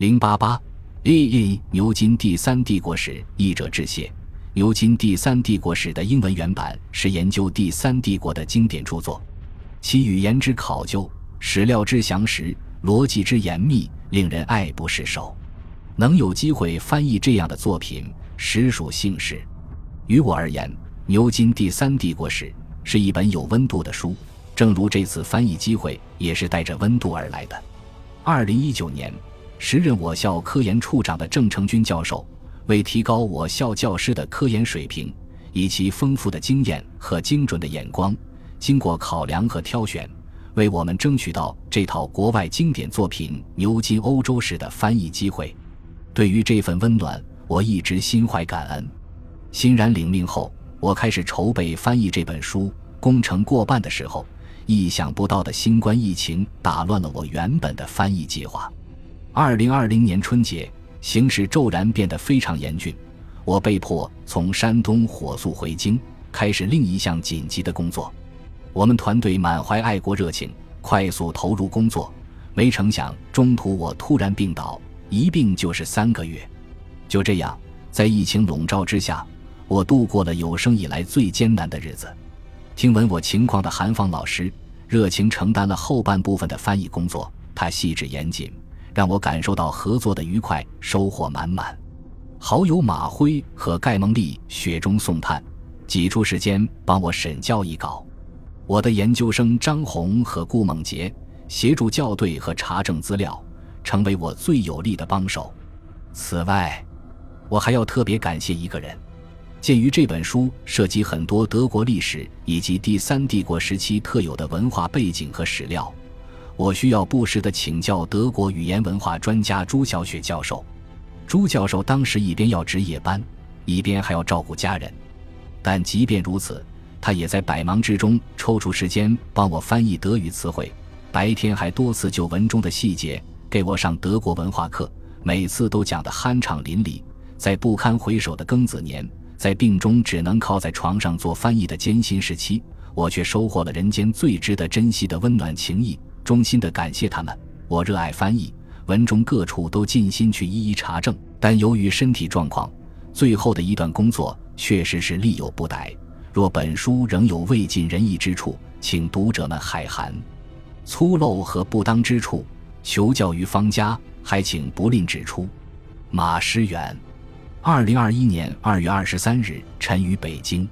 零八八，A.E. 牛津第三帝国史译者致谢。牛津第三帝国史的英文原版是研究第三帝国的经典著作，其语言之考究、史料之详实、逻辑之严密，令人爱不释手。能有机会翻译这样的作品，实属幸事。于我而言，牛津第三帝国史是一本有温度的书，正如这次翻译机会也是带着温度而来的。二零一九年。时任我校科研处长的郑成军教授，为提高我校教师的科研水平，以其丰富的经验和精准的眼光，经过考量和挑选，为我们争取到这套国外经典作品《牛津欧洲史》的翻译机会。对于这份温暖，我一直心怀感恩。欣然领命后，我开始筹备翻译这本书。工程过半的时候，意想不到的新冠疫情打乱了我原本的翻译计划。二零二零年春节，形势骤然变得非常严峻，我被迫从山东火速回京，开始另一项紧急的工作。我们团队满怀爱国热情，快速投入工作。没成想，中途我突然病倒，一病就是三个月。就这样，在疫情笼罩之下，我度过了有生以来最艰难的日子。听闻我情况的韩芳老师，热情承担了后半部分的翻译工作，他细致严谨。让我感受到合作的愉快，收获满满。好友马辉和盖蒙利雪中送炭，挤出时间帮我审校一稿。我的研究生张红和顾梦杰协助校对和查证资料，成为我最有力的帮手。此外，我还要特别感谢一个人。鉴于这本书涉及很多德国历史以及第三帝国时期特有的文化背景和史料。我需要不时地请教德国语言文化专家朱小雪教授。朱教授当时一边要值夜班，一边还要照顾家人，但即便如此，他也在百忙之中抽出时间帮我翻译德语词汇。白天还多次就文中的细节给我上德国文化课，每次都讲得酣畅淋漓。在不堪回首的庚子年，在病中只能靠在床上做翻译的艰辛时期，我却收获了人间最值得珍惜的温暖情谊。衷心的感谢他们。我热爱翻译，文中各处都尽心去一一查证。但由于身体状况，最后的一段工作确实是力有不逮。若本书仍有未尽人意之处，请读者们海涵。粗陋和不当之处，求教于方家，还请不吝指出。马师远，二零二一年二月二十三日，晨于北京。